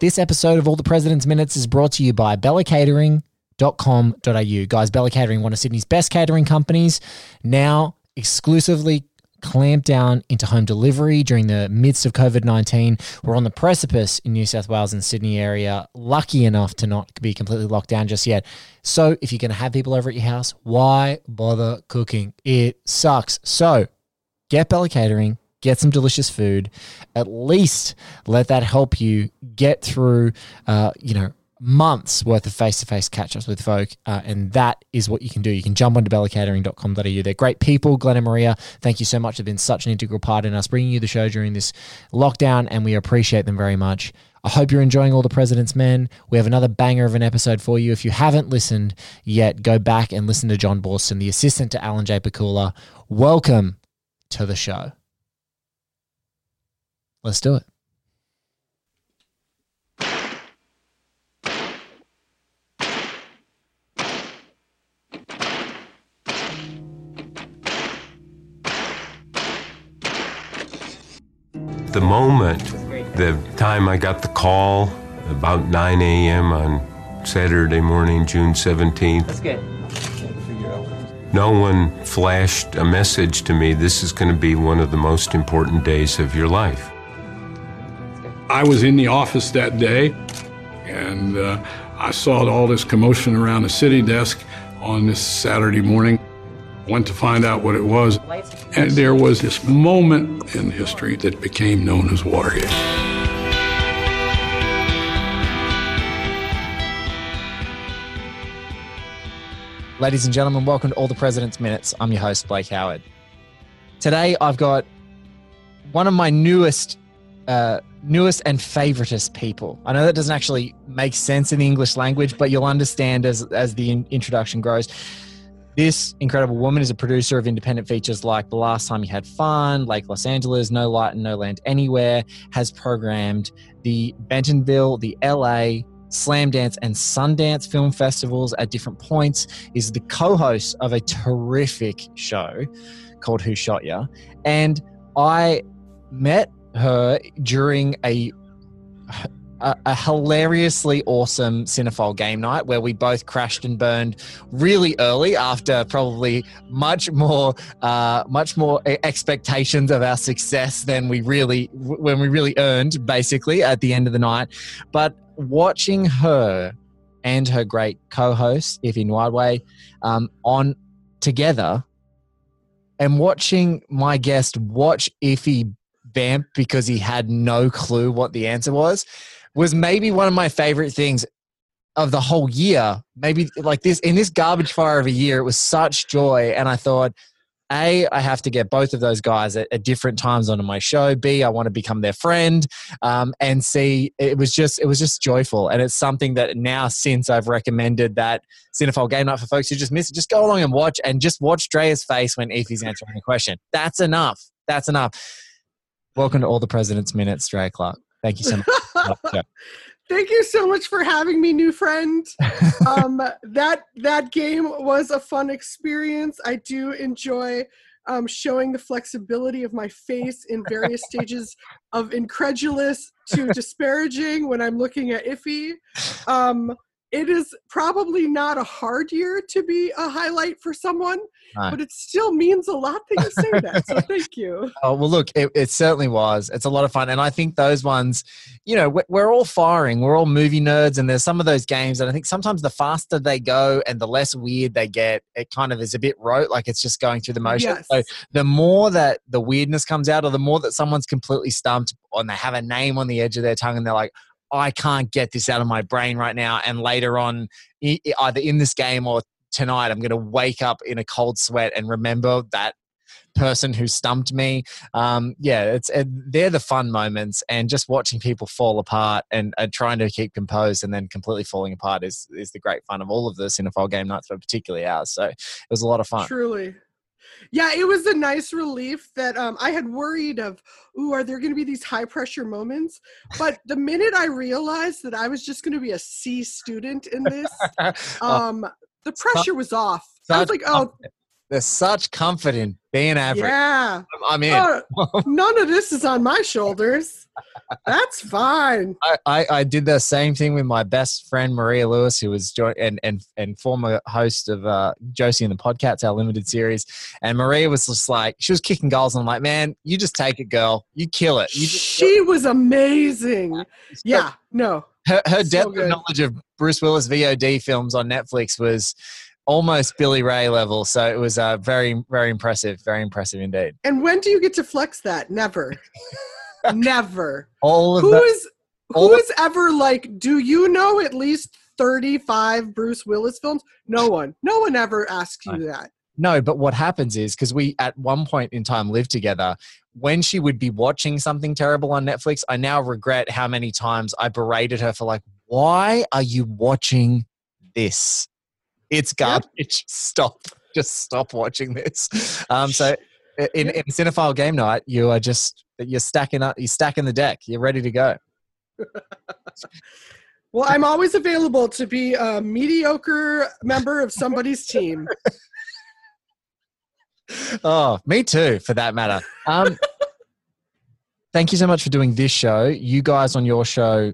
This episode of All the President's Minutes is brought to you by bellacatering.com.au. Guys, Bella Catering, one of Sydney's best catering companies, now exclusively clamped down into home delivery during the midst of COVID 19. We're on the precipice in New South Wales and Sydney area, lucky enough to not be completely locked down just yet. So, if you're going to have people over at your house, why bother cooking? It sucks. So, get Bella Catering get some delicious food. At least let that help you get through, uh, you know, months worth of face-to-face catch-ups with folk uh, and that is what you can do you can jump onto bellacatering.com.au they're great people glenn and maria thank you so much they've been such an integral part in us bringing you the show during this lockdown and we appreciate them very much I hope you're enjoying all the President's Men. We have another banger of an episode for you. If you haven't listened yet, go back and listen to John Boston, the assistant to Alan J. Pakula. Welcome to the show. Let's do it. At the moment, the time I got the call, about 9 a.m. on Saturday morning, June 17th. That's good. No one flashed a message to me, this is going to be one of the most important days of your life. I was in the office that day, and uh, I saw all this commotion around the city desk on this Saturday morning. Went to find out what it was, and there was this moment in history that became known as Watergate. Ladies and gentlemen, welcome to All the President's Minutes. I'm your host, Blake Howard. Today, I've got one of my newest, uh, newest and favoritist people. I know that doesn't actually make sense in the English language, but you'll understand as as the in- introduction grows. This incredible woman is a producer of independent features like The Last Time You Had Fun, Lake Los Angeles, No Light and No Land Anywhere, has programmed the Bentonville, the LA, Slamdance and Sundance film festivals at different points, is the co host of a terrific show called Who Shot Ya. And I met her during a a, a hilariously awesome cinephile game night where we both crashed and burned really early after probably much more uh, much more expectations of our success than we really when we really earned basically at the end of the night. But watching her and her great co-host Ify Nwadiwe um, on together and watching my guest watch Ify vamp because he had no clue what the answer was was maybe one of my favorite things of the whole year. Maybe like this in this garbage fire of a year, it was such joy. And I thought, A, I have to get both of those guys at, at different times onto my show. B, I want to become their friend. Um, and C, it was just it was just joyful. And it's something that now since I've recommended that Cinephile game night for folks who just miss it, just go along and watch and just watch Drea's face when Ify's answering a question. That's enough. That's enough. Welcome to all the President's Minutes, Drea Clark. Thank you so much. Thank you so much for having me, new friend. Um, that that game was a fun experience. I do enjoy um, showing the flexibility of my face in various stages of incredulous to disparaging when I'm looking at Ify. Um, it is probably not a hard year to be a highlight for someone, but it still means a lot that you say that. So thank you. Oh well, look, it, it certainly was. It's a lot of fun, and I think those ones, you know, we're, we're all firing. We're all movie nerds, and there's some of those games, and I think sometimes the faster they go and the less weird they get, it kind of is a bit rote, like it's just going through the motions. Yes. So the more that the weirdness comes out, or the more that someone's completely stumped, and they have a name on the edge of their tongue, and they're like. I can't get this out of my brain right now. And later on, either in this game or tonight, I'm going to wake up in a cold sweat and remember that person who stumped me. Um, yeah, it's they're the fun moments, and just watching people fall apart and, and trying to keep composed and then completely falling apart is is the great fun of all of this in a Cinephile game nights, but particularly ours. So it was a lot of fun. Truly. Yeah, it was a nice relief that um, I had worried of, ooh, are there going to be these high pressure moments? But the minute I realized that I was just going to be a C student in this, um, the pressure was off. I was like, oh, there's such comfort in being average. Yeah. I'm, in. Uh, none of this is on my shoulders. That's fine. I, I, I, did the same thing with my best friend Maria Lewis, who was joint and, and and former host of uh, Josie and the Podcasts, our limited series. And Maria was just like, she was kicking goals. And I'm like, man, you just take it, girl. You kill it. You she was amazing. Yeah, no. Her, her so depth good. of knowledge of Bruce Willis VOD films on Netflix was almost Billy Ray level. So it was uh, very, very impressive. Very impressive indeed. And when do you get to flex that? Never. Never. All of who that, is who is ever like? Do you know at least thirty-five Bruce Willis films? No one. No one ever asks you that. No, but what happens is because we at one point in time lived together, when she would be watching something terrible on Netflix, I now regret how many times I berated her for like, why are you watching this? It's garbage. Stop. Just stop watching this. Um, so in, in Cinephile game night, you are just you're stacking up. You're stacking the deck. You're ready to go. well, I'm always available to be a mediocre member of somebody's team. oh, me too, for that matter. Um, thank you so much for doing this show. You guys on your show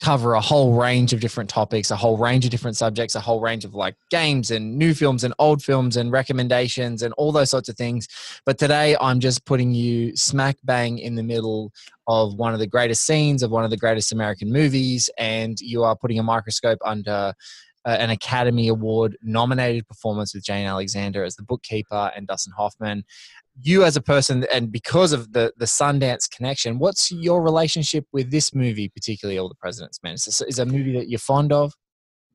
cover a whole range of different topics, a whole range of different subjects, a whole range of like games and new films and old films and recommendations and all those sorts of things. But today I'm just putting you smack bang in the middle of one of the greatest scenes of one of the greatest American movies, and you are putting a microscope under uh, an Academy Award nominated performance with Jane Alexander as the bookkeeper and Dustin Hoffman you as a person and because of the the Sundance connection, what's your relationship with this movie, particularly All the President's Men? Is, a movie that you're fond of?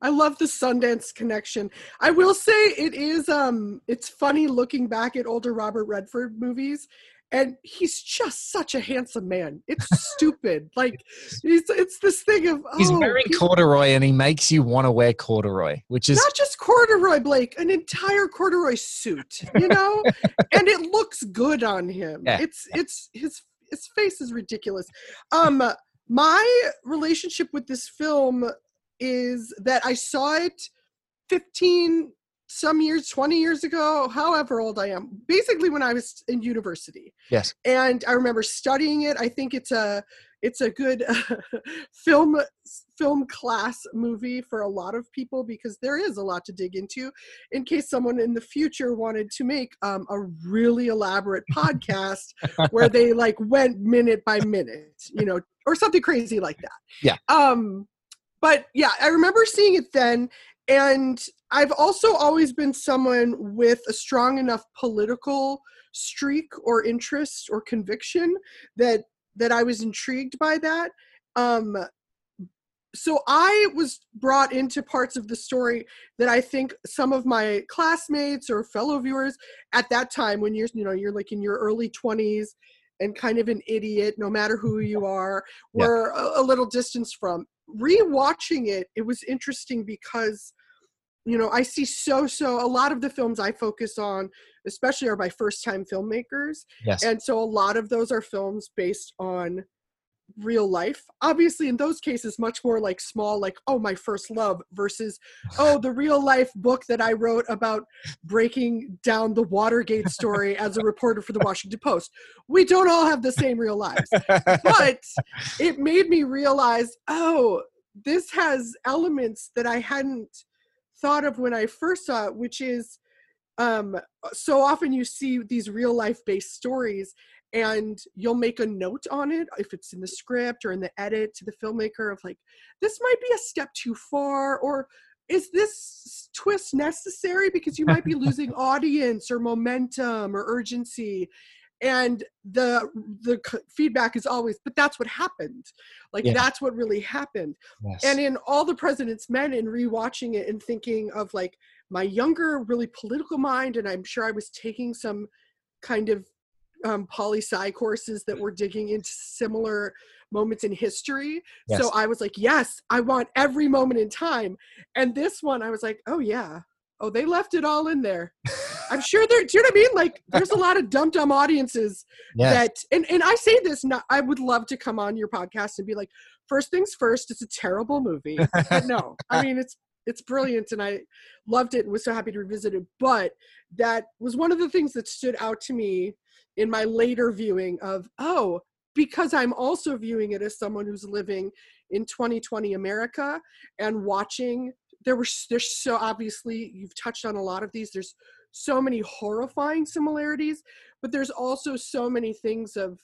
I love the Sundance connection. I will say it is um it's funny looking back at older Robert Redford movies and he's just such a handsome man. It's stupid. Like it's it's this thing of oh, he's wearing corduroy and he makes you want to wear corduroy, which is not just corduroy, Blake, an entire corduroy suit, you know, and it looks good on him. Yeah. It's it's his his face is ridiculous. Um, my relationship with this film is that I saw it 15 some years 20 years ago however old i am basically when i was in university. Yes. And i remember studying it. I think it's a it's a good film film class movie for a lot of people because there is a lot to dig into in case someone in the future wanted to make um, a really elaborate podcast where they like went minute by minute you know or something crazy like that. Yeah. Um but yeah i remember seeing it then and I've also always been someone with a strong enough political streak or interest or conviction that that I was intrigued by that. Um, so I was brought into parts of the story that I think some of my classmates or fellow viewers at that time, when you're you know you're like in your early 20s and kind of an idiot, no matter who you are, were yeah. a, a little distance from. Rewatching it, it was interesting because you know i see so so a lot of the films i focus on especially are by first time filmmakers. Yes. And so a lot of those are films based on real life. Obviously in those cases much more like small like oh my first love versus oh the real life book that i wrote about breaking down the watergate story as a reporter for the washington post. We don't all have the same real lives but it made me realize oh this has elements that i hadn't thought of when I first saw it, which is um, so often you see these real life based stories and you'll make a note on it if it's in the script or in the edit to the filmmaker of like this might be a step too far or is this twist necessary because you might be losing audience or momentum or urgency and the the feedback is always but that's what happened like yeah. that's what really happened yes. and in all the president's men in rewatching it and thinking of like my younger really political mind and i'm sure i was taking some kind of um, poli sci courses that were digging into similar moments in history. Yes. So I was like, yes, I want every moment in time. And this one, I was like, oh yeah, oh they left it all in there. I'm sure there. Do you know what I mean? Like, there's a lot of dumb dumb audiences Yes. that, and and I say this, not I would love to come on your podcast and be like, first things first, it's a terrible movie. But no, I mean it's it's brilliant and I loved it and was so happy to revisit it. But that was one of the things that stood out to me in my later viewing of oh because i'm also viewing it as someone who's living in 2020 america and watching there were there's so obviously you've touched on a lot of these there's so many horrifying similarities but there's also so many things of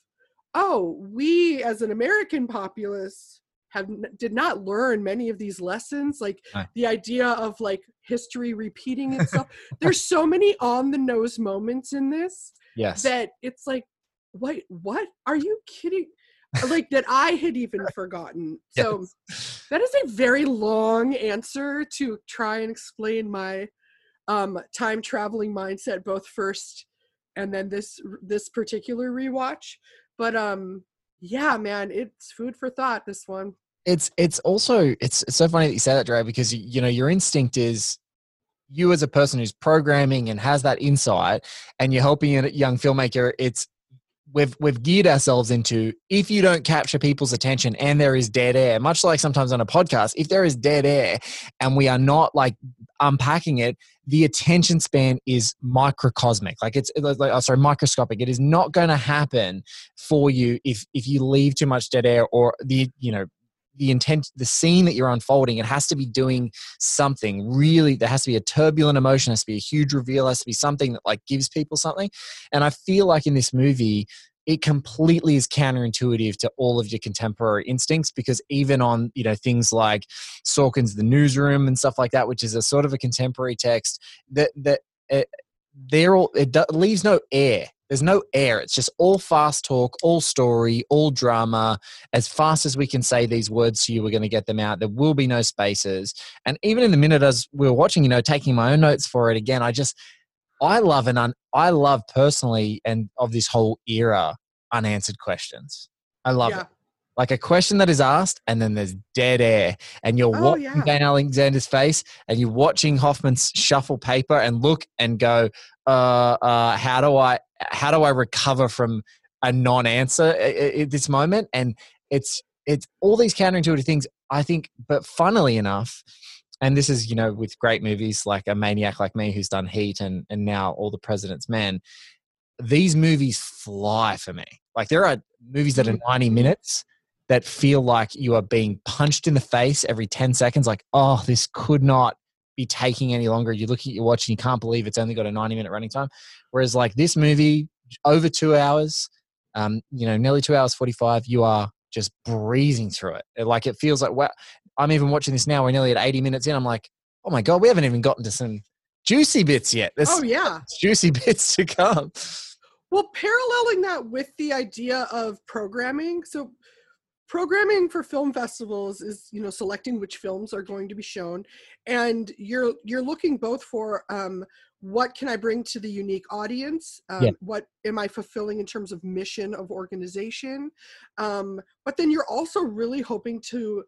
oh we as an american populace have did not learn many of these lessons like Right. the idea of like history repeating itself. There's so many on the nose moments in this yes. that it's like wait what? Are you kidding? Like that i had even forgotten. So that is a very long answer to try and explain my um time traveling mindset both first and then this this particular rewatch. But um yeah man it's food for thought this one it's it's also it's, it's so funny that you say that Dre, because you, you know your instinct is you as a person who's programming and has that insight and you're helping a young filmmaker it's we've we've geared ourselves into if you don't capture people's attention and there is dead air much like sometimes on a podcast if there is dead air and we are not like unpacking it the attention span is microcosmic. Like it's like oh, sorry microscopic. It is not going to happen for you if if you leave too much dead air or the you know the intent the scene that you're unfolding it has to be doing something really there has to be a turbulent emotion has to be a huge reveal has to be something that like gives people something and i feel like in this movie it completely is counterintuitive to all of your contemporary instincts because even on you know things like Sorkin's The Newsroom and stuff like that, which is a sort of a contemporary text that that it, they're all it do, leaves no air. There's no air. It's just all fast talk, all story, all drama. As fast as we can say these words to you, we're going to get them out. There will be no spaces. And even in the minute as we were watching, you know, taking my own notes for it again, I just I love and un, I love personally and of this whole era unanswered questions. I love yeah it. Like a question that is asked and then there's dead air and you're Oh, watching yeah. Dan Alexander's face and you're watching Hoffman's shuffle paper and look and go, uh, uh, how do I how do I recover from a non-answer at, at this moment? And it's it's all these counterintuitive things. I think, but funnily enough, and this is you know with great movies like a maniac like me who's done Heat and and now All the President's Men, these movies fly for me. Like there are movies that are mm. 90 minutes that feel like you are being punched in the face every 10 seconds. Like, oh, this could not be taking any longer. You look at your watch and you can't believe it's only got a 90 minute running time. Whereas like this movie, over two hours, um, you know, nearly two hours 45, you are just breezing through it. Like it feels like, wow, I'm even watching this now. We're nearly at 80 minutes in. I'm like, oh my God, we haven't even gotten to some juicy bits yet. There's oh yeah juicy bits to come. Well, paralleling that with the idea of programming, so programming for film festivals is you know selecting which films are going to be shown and you're you're looking both for um what can i bring to the unique audience um, Yeah. what am i fulfilling in terms of mission of organization um but then you're also really hoping to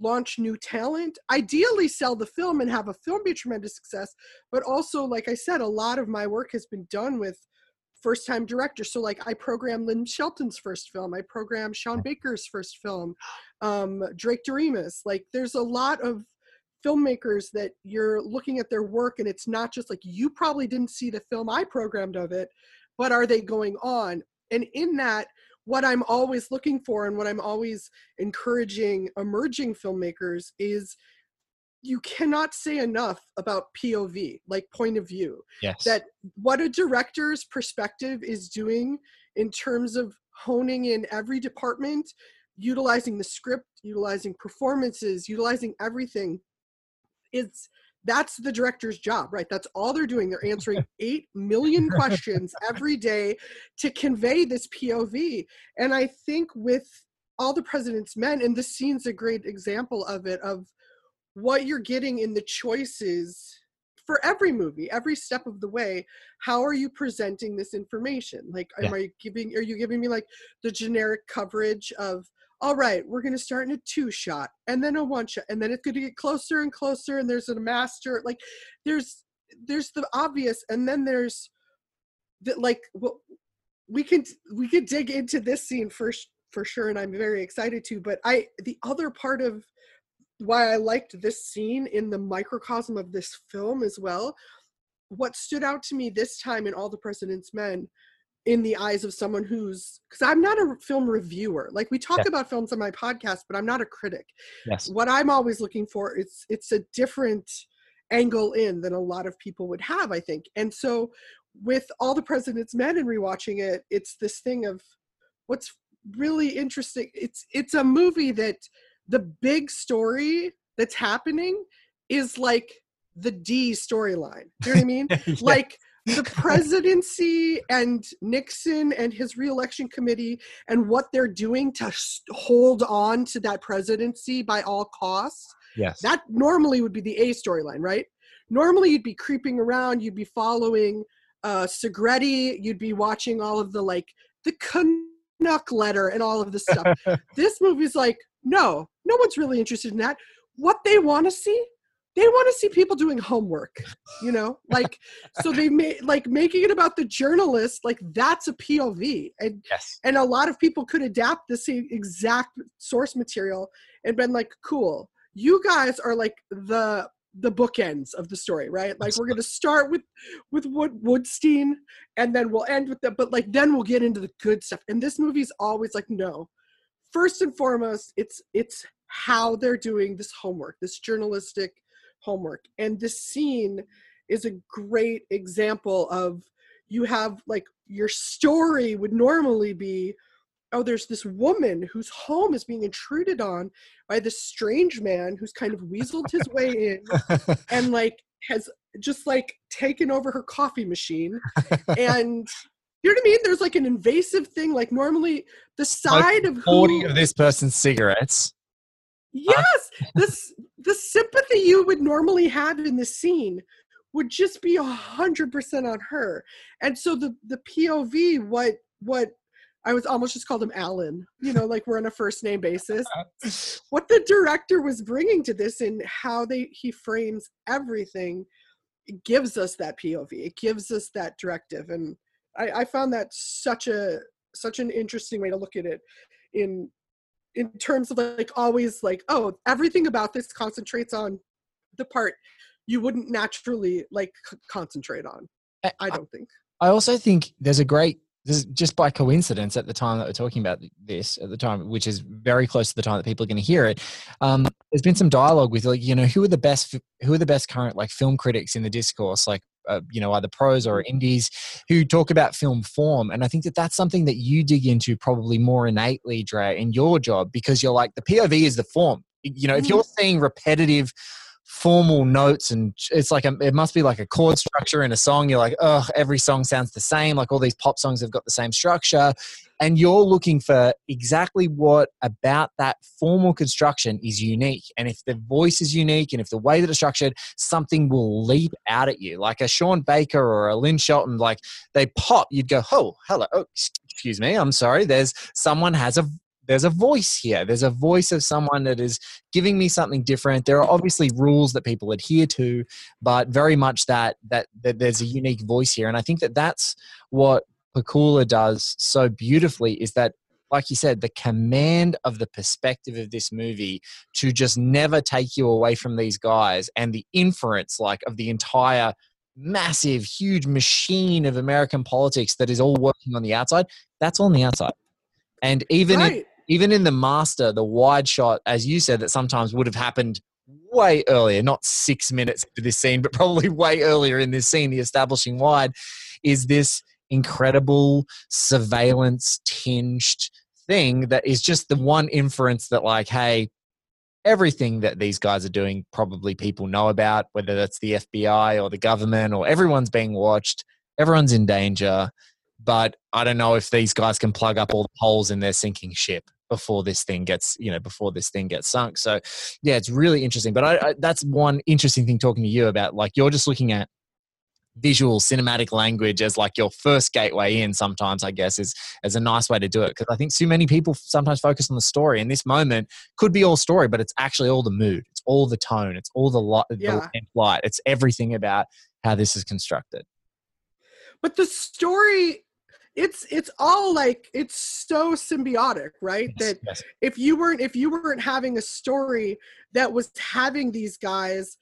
launch new talent ideally sell the film and have a film be a tremendous success but also like i said a lot of my work has been done with first time director. so like i programmed lynn shelton's first film i programmed sean baker's first film um drake doremus. Like there's a lot of filmmakers that you're looking at their work and it's not just like you probably didn't see the film i programmed of it but are they going on? And in that what i'm always looking for and what i'm always encouraging emerging filmmakers is you cannot say enough about pov like point of view Yes. that what a director's perspective is doing in terms of honing in every department utilizing the script utilizing performances utilizing everything it's that's the director's job right? That's all they're doing. They're answering 8 million questions every day to convey this pov and i think with all the president's men and this scene's a great example of it of what you're getting in the choices for every movie every step of the way how are you presenting this information? Like am i giving are you giving me like the generic coverage of all right we're going to start in a two shot and then a one shot and then it's going to get closer and closer and there's a master like there's there's the obvious and then there's that like well we can we could dig into this scene first for sure and i'm very excited to but i the other part of why i liked this scene in the microcosm of this film as well what stood out to me this time in all the president's men in the eyes of someone who's because i'm not a film reviewer like we talk Yeah. about films on my podcast but i'm not a critic Yes. what i'm always looking for is it's a different angle in than a lot of people would have i think and so with all the president's men and rewatching it it's this thing of what's really interesting it's it's a movie that the big story that's happening is like the d storyline do you know what i mean like the presidency and Nixon and his reelection committee and what they're doing to hold on to that presidency by all costs. yes. That normally would be the A storyline, right? Normally you'd be creeping around, you'd be following uh Segretti, you'd be watching all of the like the Canuck letter and all of this stuff. this movie's like, no, no one's really interested in that. What they want to see, they want to see people doing homework, you know, like so they made like making it about the journalist, like that's a POV, and yes. and a lot of people could adapt the same exact source material and been like, cool, you guys are like the the bookends of the story, right? Like we're gonna start with with Wood Woodstein, and then we'll end with that, but like then we'll get into the good stuff. And this movie's always like, no, first and foremost, it's it's how they're doing this homework, this journalistic homework. And this scene is a great example of you have like your story would normally be oh there's this woman whose home is being intruded on by this strange man who's kind of weaseled his way in and like has just like taken over her coffee machine and you know what I mean? There's like an invasive thing. Like normally, the side of Forty who, of this person's cigarettes. yes, this the sympathy you would normally have in the scene would just be a hundred percent on her. And so the the POV, what what I was almost just called him Alan. You know, like we're on a first name basis. what the director was bringing to this and how they he frames everything it gives us that pov it gives us that directive and I, I found that such a such an interesting way to look at it in in terms of like always like oh everything about this concentrates on the part you wouldn't naturally like c- concentrate on I- i don't think I also think there's a great this is just by coincidence at the time that we're talking about this at the time, which is very close to the time that people are going to hear it. Um, there's been some dialogue with like you know who are the best who are the best current like film critics in the discourse like uh, you know either pros or indies who talk about film form and i think that that's something that you dig into probably more innately dre in your job because you're like the pov is the form. You know if you're seeing repetitive formal notes and it's like a, it must be like a chord structure in a song. You're like oh every song sounds the same. Like all these pop songs have got the same structure. And you're looking for exactly what about that formal construction is unique. And if the voice is unique and if the way that it's structured something will leap out at you. Like a sean baker or a lynn shelton like they pop. You'd go oh hello oh, excuse me i'm sorry. There's someone has a there's a voice here. There's a voice of someone that is giving me something different. There are obviously rules that people adhere to but very much that that, that there's a unique voice here. And i think that that's what Pakula does so beautifully is that like you said the command of the perspective of this movie to just never take you away from these guys and the inference like of the entire massive huge machine of american politics that is all working on the outside that's on the outside. And even right even in the master, the wide shot, as you said, that sometimes would have happened way earlier, not six minutes into this scene, but probably way earlier in this scene, the establishing wide, is this incredible surveillance tinged thing that is just the one inference that, like, hey, everything that these guys are doing, probably people know about, whether that's the FBI or the government or everyone's being watched, everyone's in danger. But I don't know if these guys can plug up all the holes in their sinking ship. Before this thing gets you know before this thing gets sunk. So yeah it's really interesting. But I, I, that's one interesting thing talking to you about like you're just looking at visual cinematic language as like your first gateway in sometimes i guess is as a nice way to do it. Because i think too many people sometimes focus on the story and this moment could be all story but it's actually all the mood. It's all the tone. It's all the light Yeah. the light. It's everything about how this is constructed. But the story it's it's all like it's so symbiotic right? Yes, that yes. if you weren't if you weren't having a story that was having these guys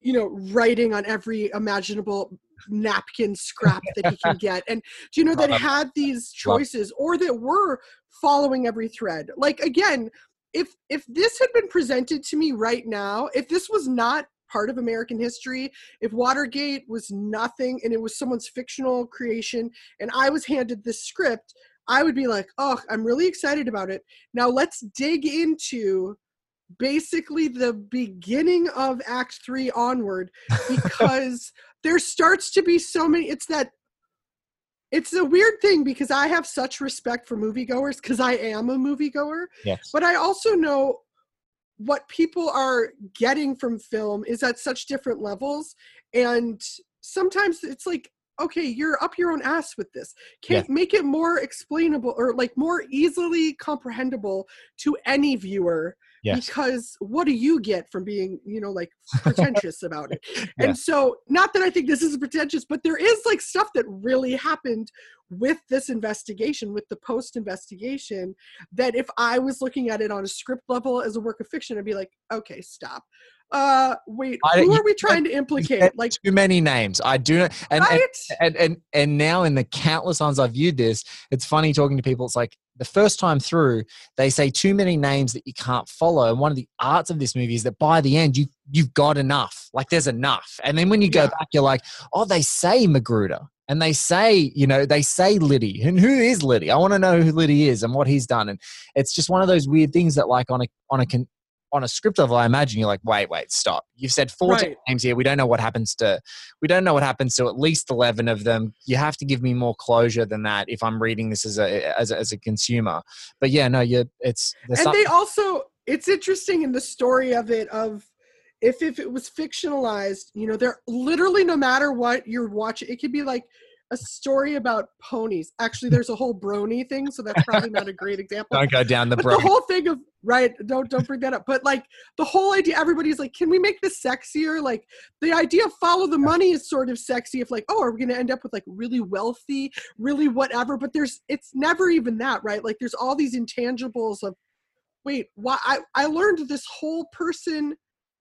you know writing on every imaginable napkin scrap that he can get and do you know that had these choices or that were following every thread. Like again if if this had been presented to me right now if this was not part of american history. If watergate was nothing and it was someone's fictional creation and i was handed this script i would be like oh i'm really excited about it. Now let's dig into basically the beginning of act 3 onward because there starts to be so many it's that it's a weird thing because i have such respect for moviegoers because i am a moviegoer yes. but i also know what people are getting from film is at such different levels and sometimes it's like okay you're up your own ass with this can Yeah. make it more explainable or like more easily comprehensible to any viewer yes. because what do you get from being you know like pretentious about it? Yeah. and so not that i think this is pretentious but there is like stuff that really happened with this investigation with the post investigation that if i was looking at it on a script level as a work of fiction i'd be like okay stop uh wait who are we trying to implicate like too many names i do not and, and right and and and now in the countless times I've viewed this, it's funny talking to people. It's like the first time through, they say too many names that you can't follow. And one of the arts of this movie is that by the end, you you've got enough. Like there's enough. And then when you go Yeah. back, you're like, oh, they say Magruder. And they say, you know, they say Liddy. And who is Liddy? I want to know who Liddy is and what he's done. And it's just one of those weird things that, like, on a on a con- on a script level, I imagine you're like, wait, wait, stop. You've said 14 Right. names here. We don't know what happens to we don't know what happens to at least 11 of them you have to give me more closure than that if i'm reading this as a as a, as a consumer but yeah no you it's and they also it's interesting in the story of it of if if it was fictionalized you know they're literally no matter what you're watching it could be like a story about ponies. Actually there's a whole brony thing so that's probably not a great example. Don't go down the but bro the whole thing of right don't don't bring that up but like the whole idea everybody's like can we make this sexier? Like the idea of follow the money is sort of sexy if like oh are we going to end up with like really wealthy really whatever? But there's it's never even that right? Like there's all these intangibles of wait why i i learned this whole person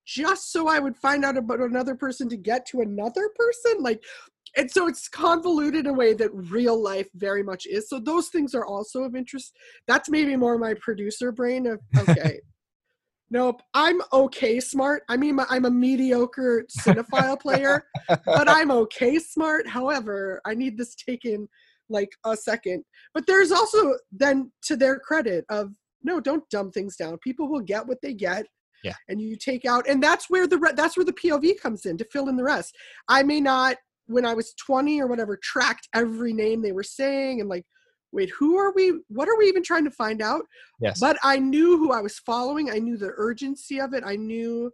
just so i would find out about another person to get to another person? Like and so it's convoluted in a way that real life very much is. So those things are also of interest. That's maybe more my producer brain of okay. Nope i'm okay smart. I mean i'm a mediocre cinephile player but i'm okay smart. However i need this taken like a second. But there's also then to their credit of no don't dumb things down. People will get what they get Yeah. and you take out and that's where the re- that's where the pov comes in to fill in the rest. I may not when i was 20 or whatever tracked every name they were saying and like wait who are we what are we even trying to find out yes but I knew who I was following. I knew the urgency of it. I knew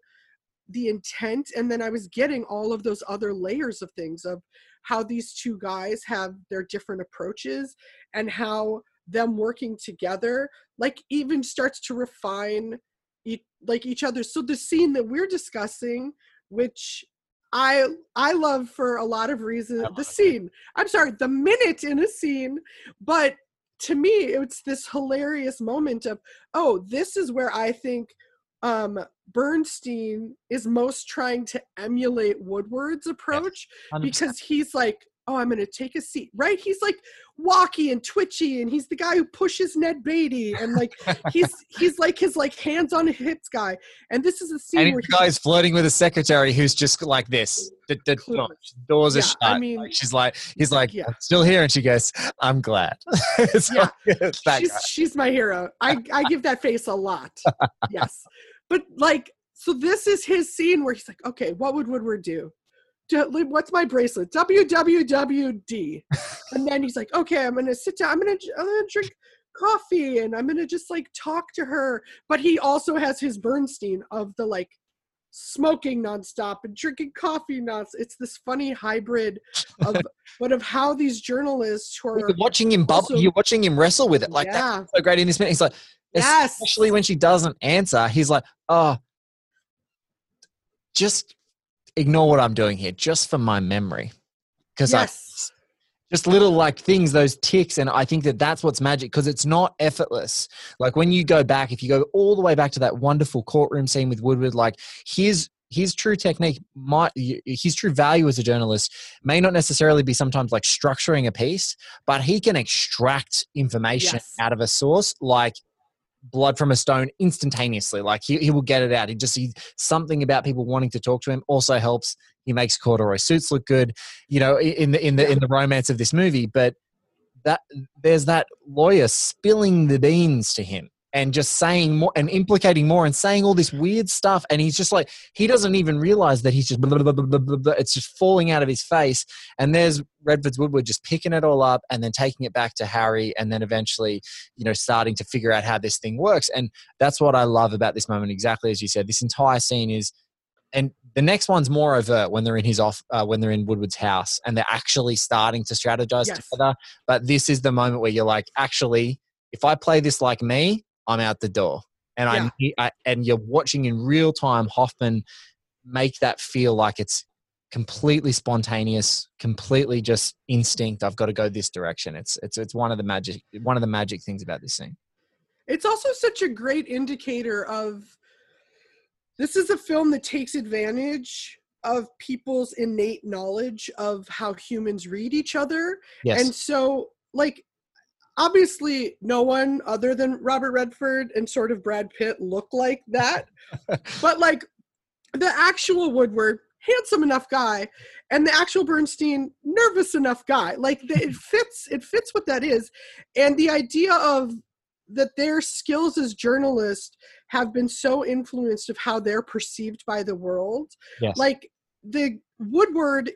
the intent. And then I was getting all of those other layers of things of how these two guys have their different approaches and how them working together, like, even starts to refine e- like each other. So the scene that we're discussing, which I I love for a lot of reasons. The scene. I'm sorry, the minute in a scene, but to me it's this hilarious moment of oh this is where i think um bernstein is most trying to emulate woodward's approach 100%. because he's like oh i'm gonna take a seat right he's like walky and twitchy and he's the guy who pushes ned beatty and like he's he's like his like hands on hips guy and this is a scene and where the guy's flirting with a secretary who's just like this the, the doors are Yeah, shut I mean- Like, she's like he's like Yeah. "I'm still here and she goes i'm glad Yeah. like, she's, she's my hero. I, I give that face a lot. yes. But like, so this is his scene where he's like, okay, what would Woodward do? What's my bracelet? WWWD. And then he's like, okay, I'm gonna sit down. I'm gonna, I'm gonna drink coffee and I'm gonna just like talk to her. But he also has his Bernstein of the like smoking nonstop and drinking coffee nonstop. It's this funny hybrid of but of how these journalists who are You're watching him bubble. also- You're watching him wrestle with it. Like Yeah. that's so great in this minute. He's like, Yes. especially when she doesn't answer. He's like, oh, just ignore what I'm doing here, just for my memory, because I just little like things those ticks and i think that that's what's magic because it's not effortless. Like when you go back if you go all the way back to that wonderful courtroom scene with woodward like his his true technique might his true value as a journalist may not necessarily be sometimes like structuring a piece but he can extract information Yes. out of a source like blood from a stone instantaneously. Like he, he will get it out. He just something about people wanting to talk to him also helps. He makes corduroy suits look good you know in the in the in the romance of this movie. But that there's that lawyer spilling the beans to him and just saying more and implicating more and saying all this weird stuff. And he's just like he doesn't even realize that he's just blah, blah, blah, blah, blah, blah. it's just falling out of his face. And there's redford's woodward just picking it all up and then taking it back to harry and then eventually you know starting to figure out how this thing works. And that's what i love about this moment. Exactly as you said this entire scene is and the next one's more overt when they're in his off uh, when they're in woodward's house and they're actually starting to strategize Yes. together. But this is the moment where you're like actually if i play this like me i'm out the door and Yeah. I, I and you're watching in real time hoffman make that feel like it's completely spontaneous completely just instinct i've got to go this direction it's it's it's one of the magic one of the magic things about this scene It's also such a great indicator of this is a film that takes advantage of people's innate knowledge of how humans read each other. yes And so, like, obviously, no one other than Robert Redford and sort of Brad Pitt look like that. but, like, the actual Woodward, handsome enough guy, and the actual Bernstein, nervous enough guy. Like, the, it fits. It fits what that is, and the idea of that their skills as journalists have been so influenced of how they're perceived by the world yes like the woodward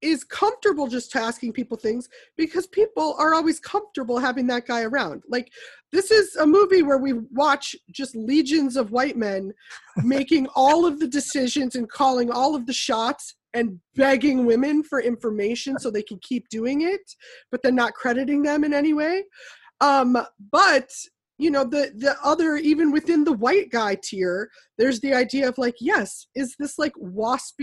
is comfortable just asking people things because people are always comfortable having that guy around. Like this is a movie where we watch just legions of white men making all of the decisions and calling all of the shots and begging women for information so they can keep doing it but then not crediting them in any way. Um but you know the the other even within the white guy tier there's the idea of like yes is this like waspy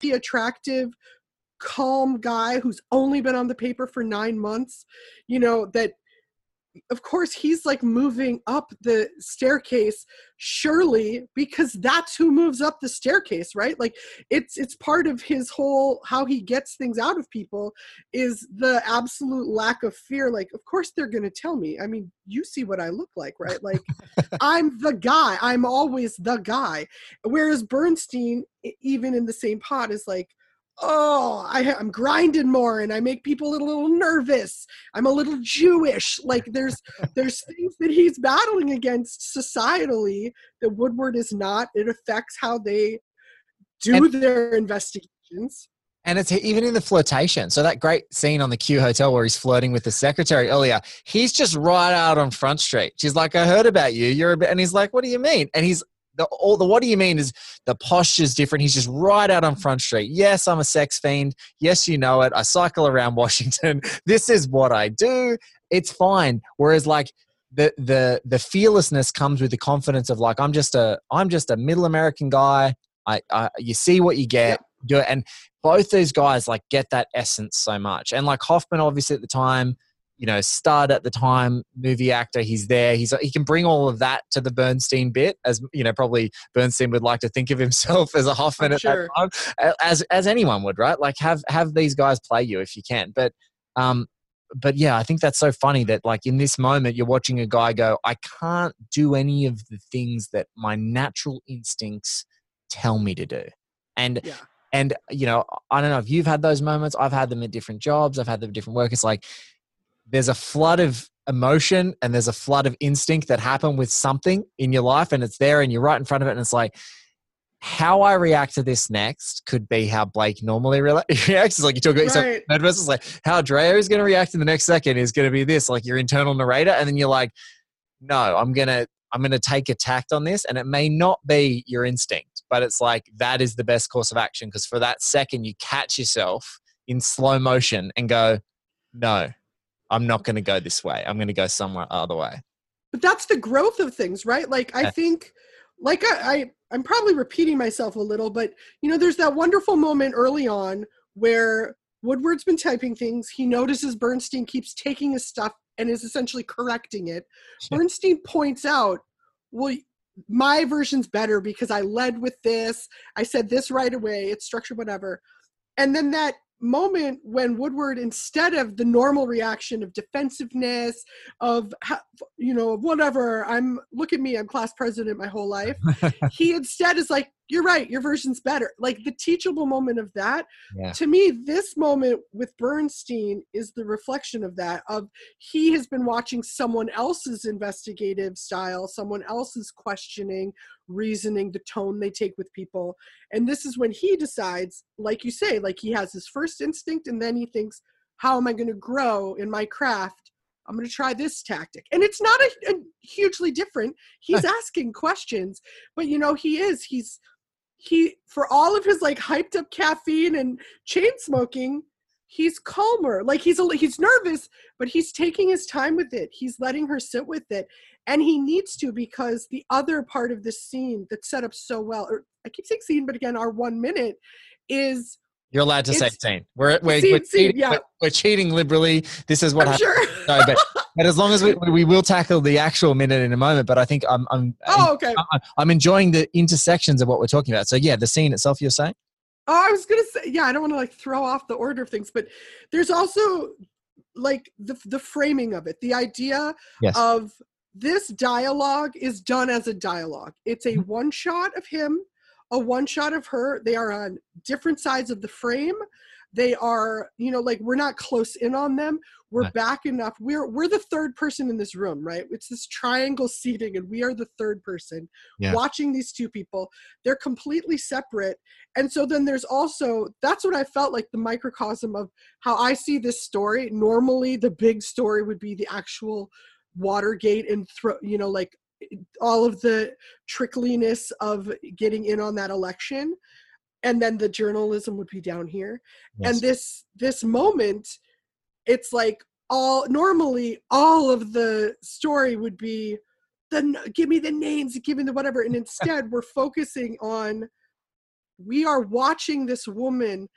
The attractive calm guy who's only been on the paper for nine months you know that of course he's like moving up the staircase surely because that's who moves up the staircase right? Like it's it's part of his whole how he gets things out of people is the absolute lack of fear. Like of course they're going to tell me. I mean you see what i look like right? Like i'm the guy. I'm always the guy. Whereas bernstein even in the same pot is like oh I, i'm grinding more and i make people a little nervous i'm a little jewish like there's there's things that he's battling against societally that woodward is not it affects how they do And- their investigations And it's even in the flirtation. So that great scene on the Q Hotel where he's flirting with the secretary earlier, he's just right out on Front Street. She's like, "I heard about you. You're a bit," and he's like, "What do you mean?" And he's the all the what do you mean is the posture's different. He's just right out on Front Street. Yes, I'm a sex fiend. Yes, you know it. I cycle around Washington. This is what I do. It's fine. Whereas like the the the fearlessness comes with the confidence of like I'm just a I'm just a middle American guy. I, I you see what you get. Do it and both these guys like get that essence so much. And like Hoffman, obviously at the time, you know, stud at the time, movie actor, he's there. He's he can bring all of that to the Bernstein bit, as you know, probably Bernstein would like to think of himself as a Hoffman I'm at sure. that time, as as anyone would, right? Like have have these guys play you if you can. But um, but yeah, I think that's so funny that like in this moment you're watching a guy go, I can't do any of the things that my natural instincts tell me to do. And Yeah. and you know, I don't know if you've had those moments. I've had them at different jobs. I've had them at different work. It's like there's a flood of emotion and there's a flood of instinct that happen with something in your life, and it's there, and you're right in front of it, and it's like how I react to this next could be how Blake normally re- reacts. It's like you talk about yourself Right. nervous. It's like how Drea is going to react in the next second is going to be this, like your internal narrator, and then you're like, no, I'm gonna I'm gonna take a tact on this, and it may not be your instinct, but it's like that is the best course of action because for that second you catch yourself in slow motion and go, no, I'm not going to go this way. I'm going to go somewhere other way. but that's the growth of things right like i eh. think like I, I i'm probably repeating myself a little but you know there's that wonderful moment early on where woodward's been typing things he notices bernstein keeps taking his stuff and is essentially correcting it Sure. bernstein points out well my version's better because i led with this i said this right away it's structured whatever and then that moment when woodward instead of the normal reaction of defensiveness of you know whatever i'm look at me i'm class president my whole life he instead is like you're right your version's better. Like the teachable moment of that Yeah. to me this moment with bernstein is the reflection of that of he has been watching someone else's investigative style someone else's questioning reasoning the tone they take with people. And this is when he decides like you say like he has his first instinct and then he thinks how am i going to grow in my craft? I'm going to try this tactic. And it's not a, a hugely different he's asking questions but you know he is he's he for all of his like hyped up caffeine and chain smoking he's calmer like he's a, he's nervous but he's taking his time with it he's letting her sit with it and he needs to because the other part of this scene that's set up so well or i keep saying scene but again our one minute is You're allowed to say scene. We're, we're, Scene, we're, scene, cheating, yeah. we're, cheating liberally. This is what i'm happens. sure but, as long as we, we will tackle the actual minute in a moment, but I think I'm, I'm, oh okay I'm, enjoying the intersections of what we're talking about. So yeah, the scene itself, you're saying? Oh, I was gonna say, yeah, I don't want to like throw off the order of things, but there's also like the the framing of it, the idea Yes. of this dialogue is done as a dialogue. It's a Mhm. one shot of him, a one shot of her. They are on different sides of the frame. They are, you know, like we're not close in on them. We're back enough. We're we're the third person in this room, right? It's this triangle seating, and we are the third person Yeah. watching these two people. They're completely separate. And so then there's also that's what I felt like the microcosm of how I see this story. Normally the big story would be the actual Watergate and throw you know like all of the trickliness of getting in on that election and then the journalism would be down here and this this moment it's like all normally all of the story would be the give me the names give me the whatever and instead we're focusing on we are watching this woman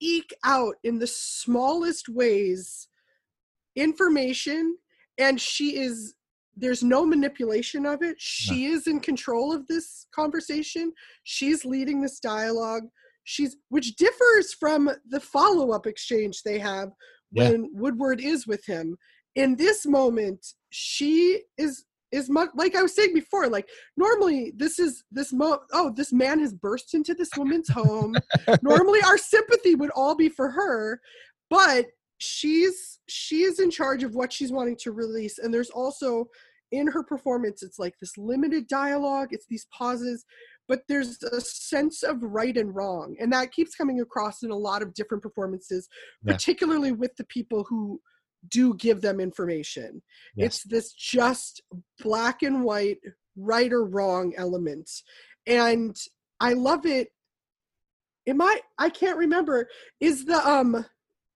eke out in the smallest ways information and she is there's no manipulation of it. She is in control of this conversation. She's leading this dialogue. She's which differs from the follow-up exchange they have Yeah. when woodward is with him. In this moment she is is much like i was saying before like normally this is this mo oh this man has burst into this woman's home. Normally our sympathy would all be for her but she's she is in charge of what she's wanting to release. And there's also in her performance it's like this limited dialogue it's these pauses but there's a sense of right and wrong and that keeps coming across in a lot of different performances Yeah. particularly with the people who do give them information Yes. it's this just black and white right or wrong element and i love it am i i can't remember is the um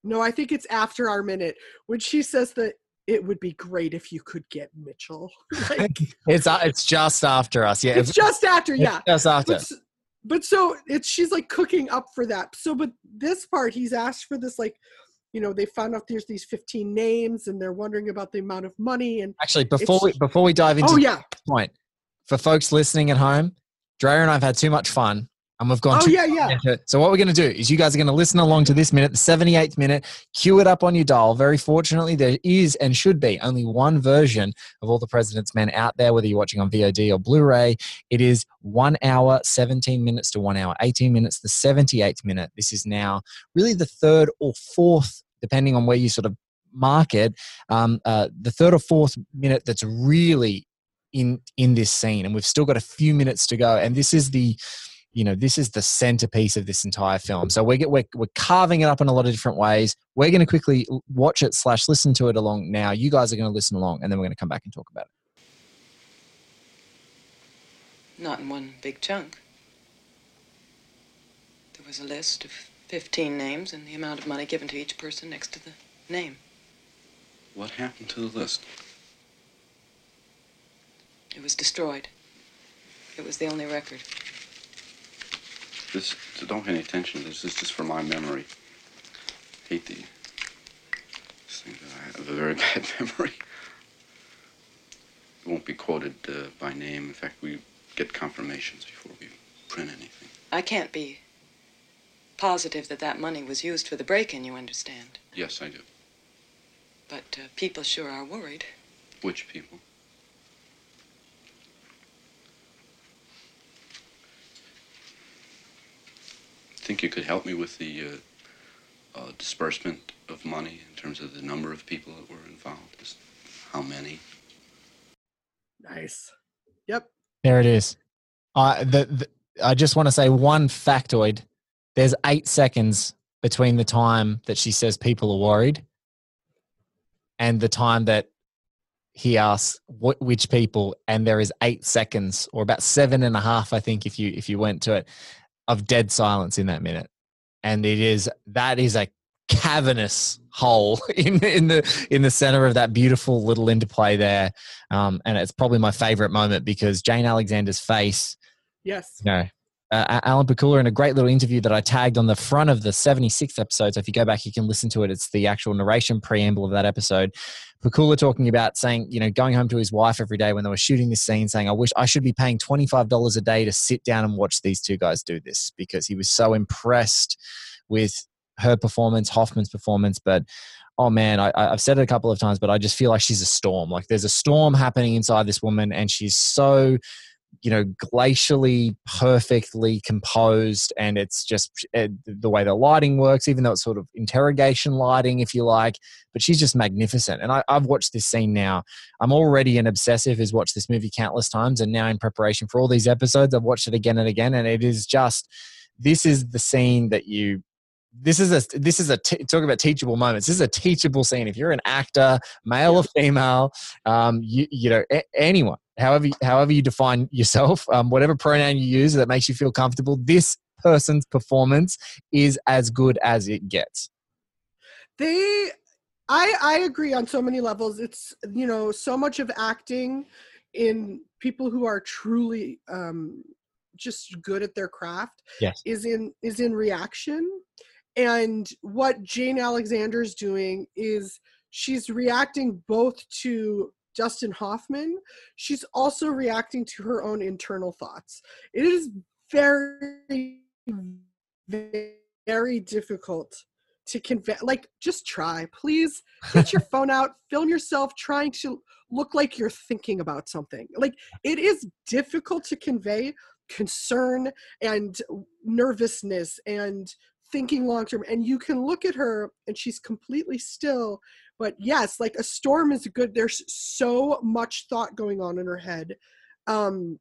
no i think it's after our minute when she says that it would be great if you could get mitchell. Like, It's uh, it's just after us. Yeah, it's just after yeah. just after. but, but so it's she's like cooking up for that. So but this part he's asked for this like you know they found out there's these 15 names and they're wondering about the amount of money and Actually, before we before we dive into oh yeah. point, for folks listening at home, Drea and I've had too much fun And we've gone. Oh yeah, yeah. So what we're going to do is you guys are going to listen along to this minute, the 78th minute, cue it up on your dial. Very fortunately, there is and should be only one version of All the President's Men out there, whether you're watching on VOD or Blu-ray. It is one hour, 17 minutes to one hour, 18 minutes, the 78th minute. This is now really the third or fourth, depending on where you sort of mark it, um, uh, the third or fourth minute that's really in in this scene. And we've still got a few minutes to go. And this is the you know this is the centerpiece of this entire film so we're, we're, we're carving it up in a lot of different ways we're going to quickly watch it slash listen to it along now you guys are going to listen along and then we're going to come back and talk about it Not in one big chunk. There was a list of 15 names and the amount of money given to each person next to the name. What happened to the list? It was destroyed. It was the only record. This so don't pay any attention to this. This is just for my memory. hate the just think that I have a very bad memory. It won't be quoted uh, by name. In fact, we get confirmations before we print anything. I can't be positive that that money was used for the break-in, you understand. Yes, I do. But uh, people sure are worried. Which people? Think you could help me with the uh, uh, disbursement of money in terms of the number of people that were involved? Just how many? Nice. Yep. there it is uh, the, the, i just want to say one factoid there's eight seconds between the time that she says people are worried and the time that he asks what, which people and there is eight seconds or about seven and a half i think if you if you went to it of dead silence in that minute and it is that is a cavernous hole in in the in the center of that beautiful little interplay there um, and it's probably my favorite moment because jane alexander's face Yes. you know, uh, Alan Pakula in a great little interview that I tagged on the front of the 76th episode. So if you go back, you can listen to it. It's the actual narration preamble of that episode. Pakula talking about saying, you know, going home to his wife every day when they were shooting this scene, saying, I wish I should be paying $25 a day to sit down and watch these two guys do this because he was so impressed with her performance, Hoffman's performance. But oh man, I, I've said it a couple of times, but I just feel like she's a storm. Like there's a storm happening inside this woman, and she's so you know glacially perfectly composed and it's just uh, the way the lighting works even though it's sort of interrogation lighting if you like but she's just magnificent. And I, i've watched this scene now. I'm already an obsessive who's watched this movie countless times and now in preparation for all these episodes i've watched it again and again and it is just this is the scene that you this is a this is a t- talk about teachable moments. This is a teachable scene. If you're an actor, male or female, um, you you know a- anyone, however however you define yourself, um, whatever pronoun you use that makes you feel comfortable, this person's performance is as good as it gets. they i i agree on so many levels it's you know so much of acting in people who are truly um just good at their craft Yes. is in is in reaction and what jane alexander's doing is she's reacting both to dustin hoffman she's also reacting to her own internal thoughts. It is very very difficult to convey like just try. Please get your phone out film yourself trying to look like you're thinking about something. Like it is difficult to convey concern and nervousness and thinking long term and you can look at her and she's completely still but yes like a storm is good there's so much thought going on in her head um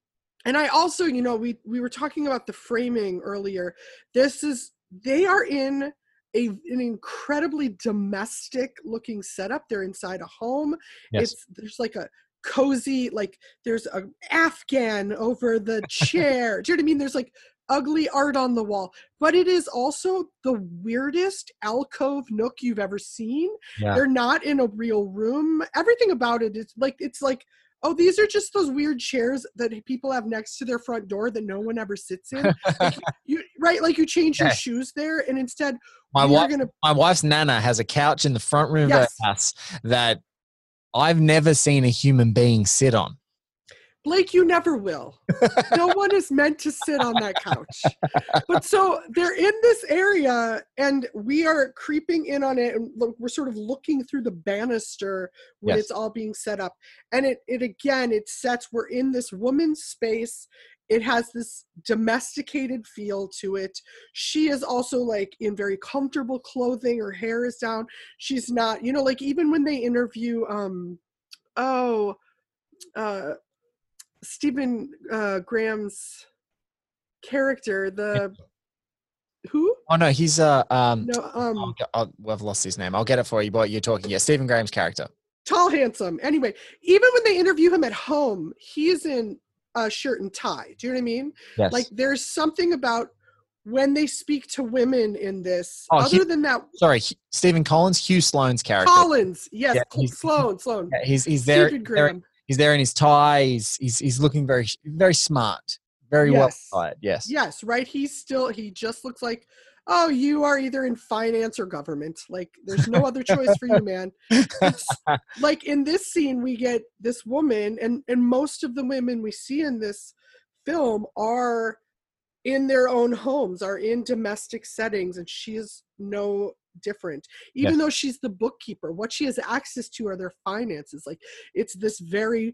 and i also you know we we were talking about the framing earlier this is they are in a, an incredibly domestic looking setup they're inside a home Yes. it's there's like a cozy like there's a afghan over the chair do you know what i mean there's like ugly art on the wall but it is also the weirdest alcove nook you've ever seen Yeah. they're not in a real room everything about it is like it's like oh these are just those weird chairs that people have next to their front door that no one ever sits in Like, you right like you change your Yeah. shoes there and instead My wife, gonna my wife's nana has a couch in the front room Yes. of her house that I've never seen a human being sit on. Blake, you never will. no one is meant to sit on that couch. But so they're in this area and we are creeping in on it and we're sort of looking through the banister when Yes. it's all being set up. And it it again it sets we're in this woman's space. It has this domesticated feel to it. She is also like in very comfortable clothing. Her hair is down. She's not, you know, like even when they interview um oh uh Stephen uh, Graham's character, the who? Oh no, he's uh um. No, um, I'll, I'll, well, I've lost his name. I'll get it for you. But you're talking, yeah, Stephen Graham's character. tall, handsome. Anyway, even when they interview him at home, he's in a shirt and tie. Do you know what I mean? Yes. Like, there's something about when they speak to women in this. Oh, other he- than that, Sorry, Hu- Stephen Collins, Hugh Sloan's character. Collins, yes, Yeah, Sloan, Sloan, Yeah, he's he's there. Stephen Graham. He's there in his tie. He's he's, he's looking very very smart, very well Yes. tied. Yes. Yes, right. He's still. He just looks like. Oh, you are either in finance or government. Like, there's no other choice for you, man. It's, like in this scene, we get this woman, and and most of the women we see in this film are in their own homes, are in domestic settings, and she is no different. Even Yes. though she's the bookkeeper, what she has access to are their finances. Like it's this very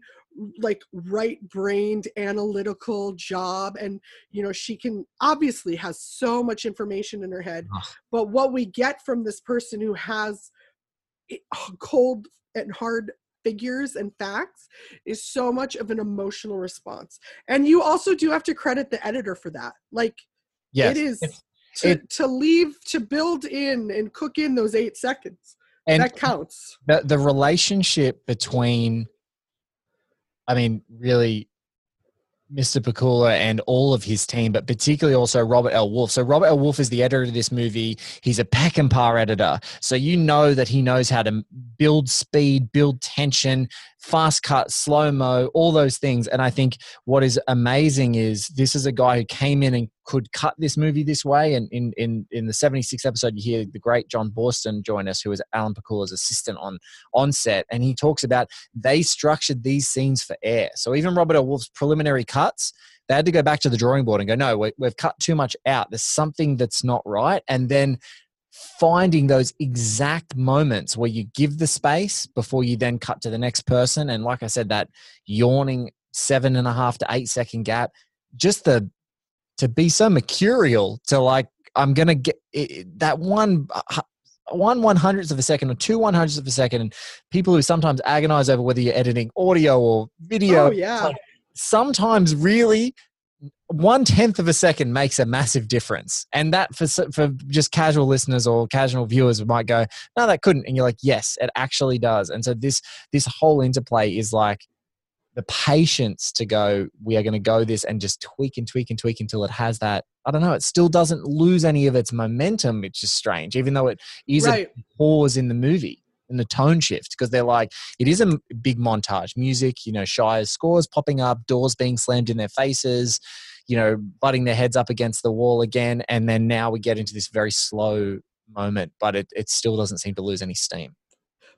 like right-brained analytical job and you know she can obviously has so much information in her head but what we get from this person who has eh, cold and hard figures and facts is so much of an emotional response and you also do have to credit the editor for that like Yes. it is It's- to, it- to leave to build in and cook in those eight seconds. And that counts. the the relationship between i mean really mr Pakula and all of his team but particularly also robert l. Wolfe. So robert l. Wolfe is the editor of this movie. He's a Peckinpah editor. So you know that he knows how to build speed build tension fast cut slow mo all those things. And i think what is amazing is this is a guy who came in and could cut this movie this way. And in in in the 76th episode you hear the great jon boorstin join us who was alan pakula's assistant on on set. And he talks about they structured these scenes for air. So even robert L. wolfe's preliminary cuts they had to go back to the drawing board and go no we, we've cut too much out. There's something that's not right. And then finding those exact moments where you give the space before you then cut to the next person. And like i said that yawning seven and a half to eight second gap just the to be so mercurial to like i'm gonna get it, that one uh, hu- one one hundredths of a second or two one hundredths of a second and people who sometimes agonize over whether you're editing audio or video. Oh yeah. Like, sometimes really one tenth of a second makes a massive difference. And that for for just casual listeners or casual viewers might go no that couldn't. And you're like yes it actually does. And so this this whole interplay is like the patience to go we are going to go this and just tweak and tweak and tweak until it has that i don't know it still doesn't lose any of its momentum which is strange even though it is right. a pause in the movie in the tone shift because they're like it is a big montage. Music you know shire's scores popping up doors being slammed in their faces you know butting their heads up against the wall again and then now we get into this very slow moment but it, it still doesn't seem to lose any steam.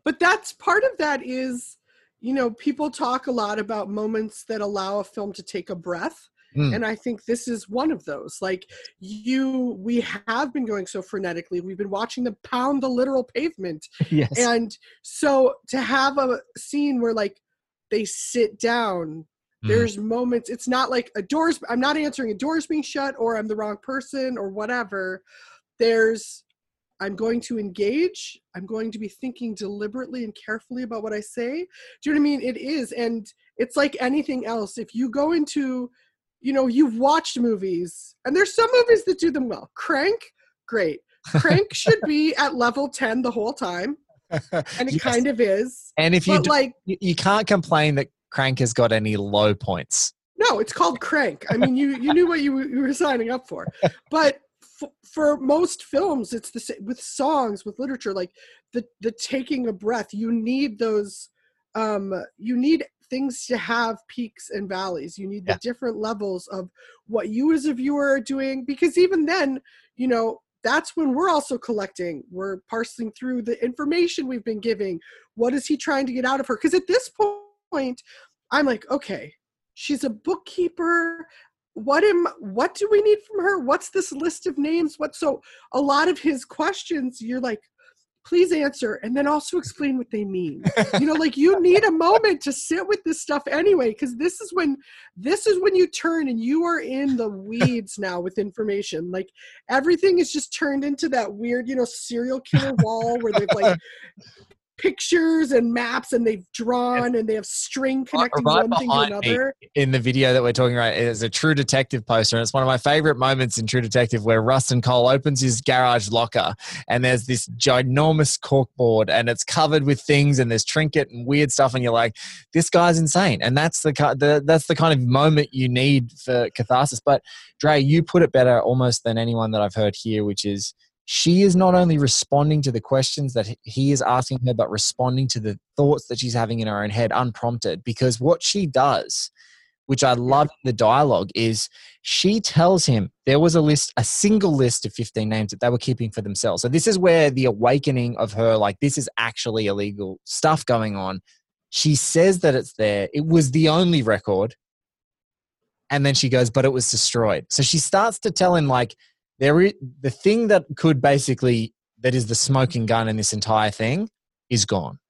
But that's part of that is you know people talk a lot about moments that allow a film to take a breath Mm. and i think this is one of those. Like you we have been going so frenetically we've been watching them pound the literal pavement. Yes. And so to have a scene where like they sit down Mm. there's moments it's not like a doors i'm not answering a doors being shut or i'm the wrong person or whatever. There's i'm going to engage i'm going to be thinking deliberately and carefully about what i say. Do you know what i mean? It is and it's like anything else. If you go into you know you've watched movies and there's some movies that do them well. Crank? Great. Crank should be at level 10 the whole time and it Yes. kind of is. And if you like you can't complain that crank has got any low points. No it's called crank. I mean you you knew what you, were- you were signing up for. But f- for most films it's the same with songs with literature like the the taking a breath you need those um you need things to have peaks and valleys. You need the different levels of what you as a viewer are doing because even then you know that's when we're also collecting. We're parsing through the information we've been giving. What is he trying to get out of her? Because at this point i'm like okay she's a bookkeeper. What am what do we need from her? What's this list of names? What so a lot of his questions you're like please answer and then also explain what they mean. You know like you need a moment to sit with this stuff anyway because this is when this is when you turn and you are in the weeds now with information. Like everything is just turned into that weird you know serial killer wall where they've like pictures and maps and they've drawn and they have string connecting right one thing to another. in the video that we're talking about is a True Detective poster, and it's one of my favorite moments in True Detective where Rustin Cohle opens his garage locker, and there's this ginormous corkboard, and it's covered with things, and there's trinket and weird stuff, and you're like, this guy's insane, and that's the, the that's the kind of moment you need for catharsis. But Dre, you put it better almost than anyone that I've heard here, which is she is not only responding to the questions that he is asking her, but responding to the thoughts that she's having in her own head unprompted. Because what she does, which I love in the dialogue, is she tells him there was a list, a single list of 15 names that they were keeping for themselves. So this is where the awakening of her, like, this is actually illegal stuff going on. She says that it's there. It was the only record. And then she goes, but it was destroyed. So she starts to tell him, like, there is the thing that could basically that is the smoking gun in this entire thing is gone.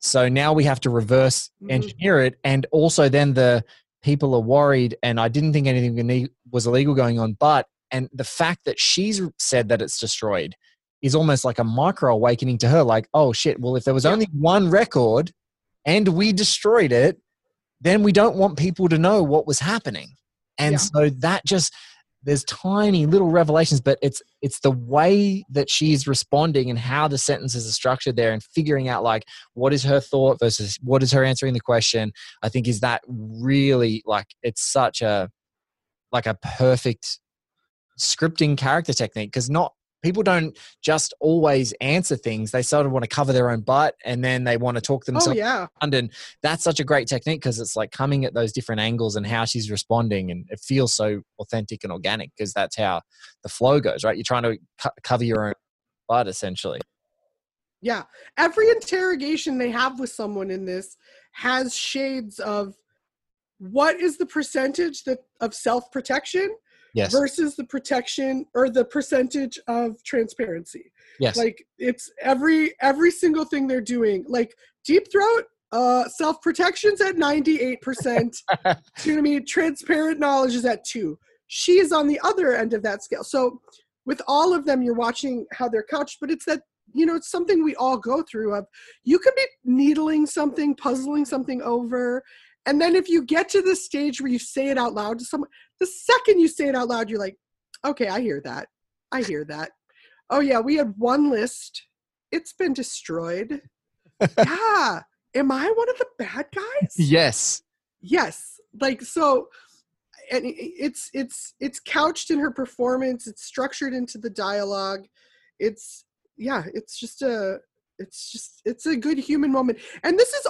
So now we have to reverse mm-hmm. engineer it, and also then the people are worried. And I didn't think anything was illegal going on, but and the fact that she's said that it's destroyed is almost like a micro awakening to her. Like, oh shit! Well, if there was only one record and we destroyed it, then we don't want people to know what was happening. And Yeah. so that just there's tiny little revelations but it's it's the way that she's responding and how the sentences are structured there and figuring out like what is her thought versus what is her answering the question i think is that really like it's such a like a perfect scripting character technique because not people don't just always answer things they sort of want to cover their own butt and then they want to talk themselves. oh themselves yeah around and that's such a great technique because it's like coming at those different angles and how she's responding and it feels so authentic and organic because that's how the flow goes right you're trying to co- cover your own butt essentially Yeah. Every interrogation they have with someone in this has shades of what is the percentage that of self-protection yes versus the protection or the percentage of transparency. yes Like it's every every single thing they're doing. Like deep throat, uh self-protection's at 98%. you know what I mean? Transparent knowledge is at two. She is on the other end of that scale. So with all of them, you're watching how they're couched, but it's that, you know, it's something we all go through of you can be needling something, puzzling something over. And then if you get to the stage where you say it out loud to someone, the second you say it out loud, you're like, okay, I hear that. I hear that. Oh yeah, we had one list. It's been destroyed. yeah. Am I one of the bad guys? yes yes like so and it's it's it's couched in her performance it's structured into the dialogue it's yeah it's just a it's just it's a good human moment and this is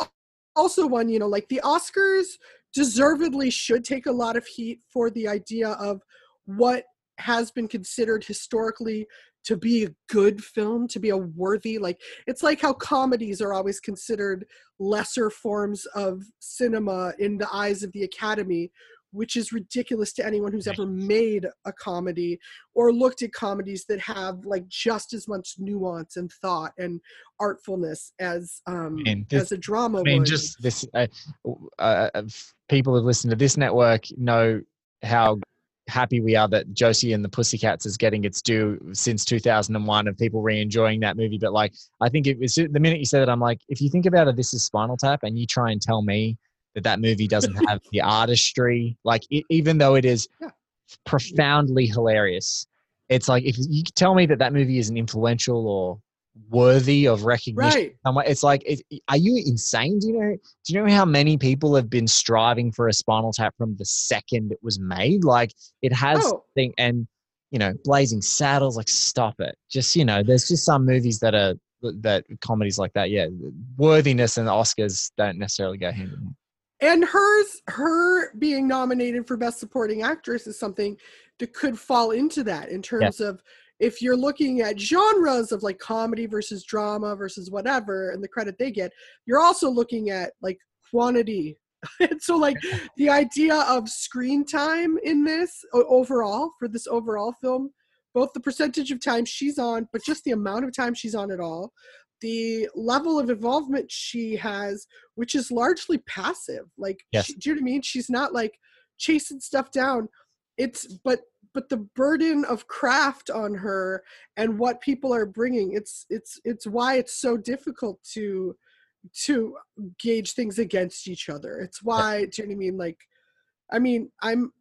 also one you know like the oscars deservedly should take a lot of heat for the idea of what has been considered historically to be a good film to be a worthy like it's like how comedies are always considered lesser forms of cinema in the eyes of the academy which is ridiculous to anyone who's ever made a comedy or looked at comedies that have like just as much nuance and thought and artfulness as um Man, this- as a drama I mean, would. just this. Uh, uh, uh, people who listen to this network know how happy we are that Josie and the Pussycats is getting its due since 2001, and people re-enjoying that movie. But like, I think it was the minute you said that, I'm like, if you think about it, this is Spinal Tap, and you try and tell me that that movie doesn't have the artistry, like it, even though it is Yeah. profoundly hilarious, it's like if you tell me that that movie isn't influential or worthy of recognition right. It's like, it, are you insane? Do you know? Do you know how many people have been striving for a Spinal Tap from the second it was made? Like it has Oh. thing, and you know, Blazing Saddles. Like, stop it. Just you know, there's just some movies that are that comedies like that. Yeah, worthiness and Oscars don't necessarily go hand in hand. And hers her being nominated for best supporting actress is something that could fall into that in terms of if you're looking at genres of like comedy versus drama versus whatever and the credit they get you're also looking at like quantity. And so like the idea of screen time in this overall for this overall film both the percentage of time she's on but just the amount of time she's on at all the level of involvement she has which is largely passive like yes. she, do you know what i mean she's not like chasing stuff down it's but but the burden of craft on her and what people are bringing it's it's it's why it's so difficult to to gauge things against each other. It's why, yeah. do you know what I mean? Like, I mean, I'm,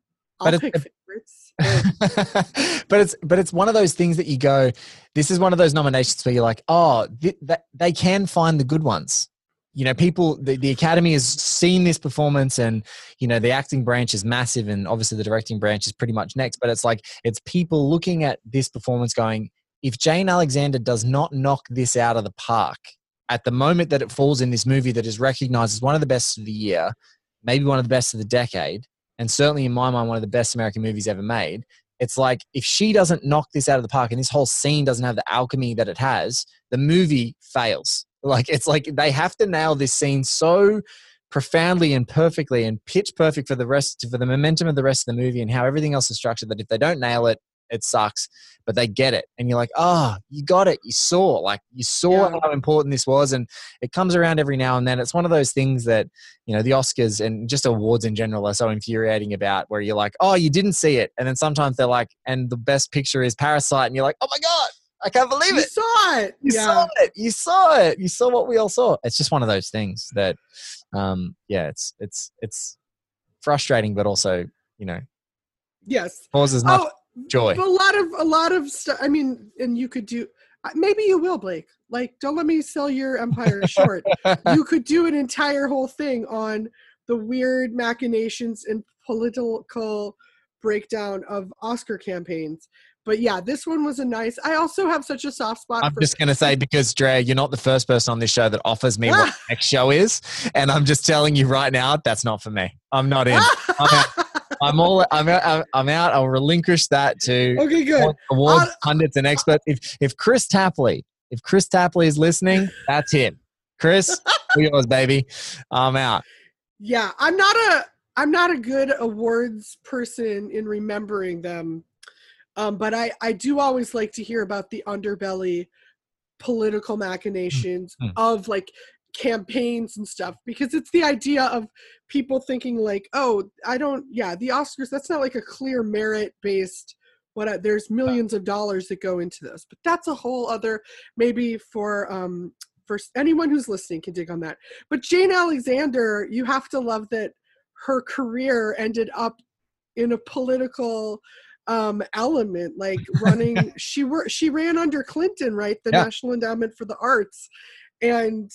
I'll but favorites. but it's but it's one of those things that you go. This is one of those nominations where you're like, oh, th- th- they can find the good ones. You know, people. The, the Academy has seen this performance, and you know, the acting branch is massive, and obviously the directing branch is pretty much next. But it's like it's people looking at this performance, going, if Jane Alexander does not knock this out of the park, at the moment that it falls in this movie that is recognized as one of the best of the year, maybe one of the best of the decade, and certainly in my mind, one of the best American movies ever made. It's like if she doesn't knock this out of the park and this whole scene doesn't have the alchemy that it has, the movie fails. Like it's like they have to nail this scene so profoundly and perfectly and pitch perfect for the rest for the momentum of the rest of the movie and how everything else is structured that if they don't nail it, it sucks, but they get it. And you're like, oh, you got it. You saw, like, you saw yeah. how important this was. And it comes around every now and then. It's one of those things that, you know, the Oscars and just awards in general are so infuriating about where you're like, oh, you didn't see it. And then sometimes they're like, and the best picture is Parasite. And you're like, oh my God. I can't believe it. You saw it. You yeah. saw it. You saw it. You saw what we all saw. It's just one of those things that, um, yeah, it's it's it's frustrating, but also, you know, yes, causes much oh, joy. a lot of a lot of stuff. I mean, and you could do. Uh, maybe you will, Blake. Like, don't let me sell your empire short. you could do an entire whole thing on the weird machinations and political breakdown of Oscar campaigns. But yeah, this one was a nice. I also have such a soft spot. I'm just going to say because Dre, you're not the first person on this show that offers me what the next show is, and I'm just telling you right now, that's not for me. I'm not in. I'm I'm all. I'm out. I'm out. I'll relinquish that to okay, good. awards pundits and experts. If if Kris Tapley, if Kris Tapley is listening, that's him. Kris, yours, baby. I'm out. Yeah, I'm not a. I'm not a good awards person in remembering them, um, but I I do always like to hear about the underbelly political machinations mm-hmm. of like campaigns and stuff because it's the idea of people thinking like oh i don't yeah the oscars that's not like a clear merit based what there's millions of dollars that go into this but that's a whole other maybe for um for anyone who's listening can dig on that but jane alexander you have to love that her career ended up in a political um element like running she were she ran under clinton right the yeah. national endowment for the arts and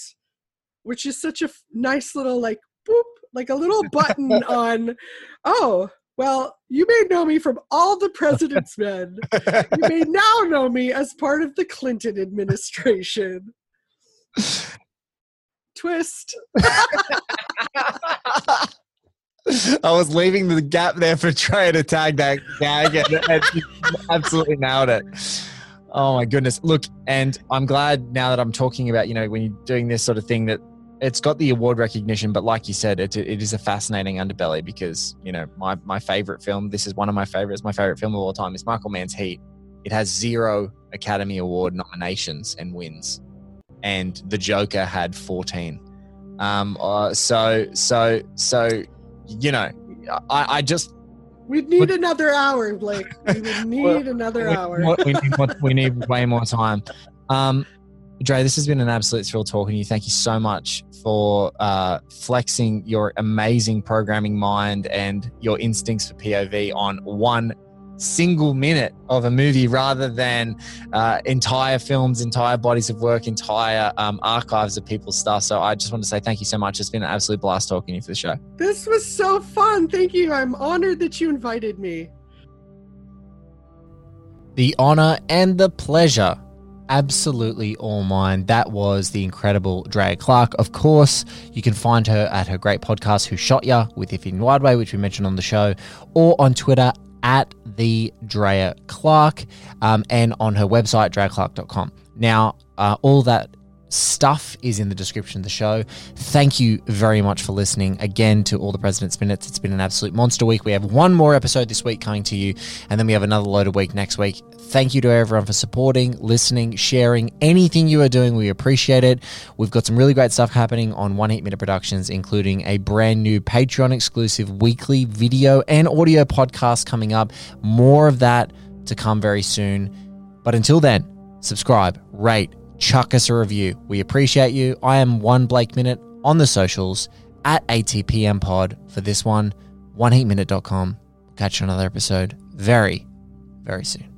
which is such a nice little like boop, like a little button on, oh, well, you may know me from all the president's men. You may now know me as part of the Clinton administration. Twist. I was leaving the gap there for trying to tag that gag and, and absolutely nailed it. Oh my goodness. Look, and I'm glad now that I'm talking about, you know, when you're doing this sort of thing that it's got the award recognition, but like you said, it, it is a fascinating underbelly because, you know, my, my favorite film, this is one of my favorites, my favorite film of all time is Michael Mann's Heat. It has zero Academy Award nominations and wins. And The Joker had 14. Um, uh, so, so, so, you know, I, I just, We'd need would, another hour, Blake. We would need well, another we, hour. we, need, we need way more time. Um, Dre, this has been an absolute thrill talking to you. Thank you so much for uh, flexing your amazing programming mind and your instincts for POV on one single minute of a movie rather than uh, entire films, entire bodies of work, entire um, archives of people's stuff. So I just want to say thank you so much. It's been an absolute blast talking to you for the show. This was so fun. Thank you. I'm honored that you invited me. The honor and the pleasure absolutely all mine. That was the incredible Drea Clark. Of course, you can find her at her great podcast, Who Shot Ya, with Ife Nwadiwe, which we mentioned on the show, or on Twitter at the Drea Clark, um, and on her website, dreaclark.com. Now, uh, all that stuff is in the description of the show. Thank you very much for listening again to All the President's Minutes. It's been an absolute monster week. We have one more episode this week coming to you, and then we have another loaded week next week. Thank you to everyone for supporting, listening, sharing, anything you are doing. We appreciate it. We've got some really great stuff happening on One Heat Minute Productions, including a brand new Patreon exclusive weekly video and audio podcast coming up. More of that to come very soon. But until then, subscribe, rate, chuck us a review. We appreciate you. I am one Blake Minute on the socials at ATPM Pod for this one, oneheatminute.com. Catch you another episode very, very soon.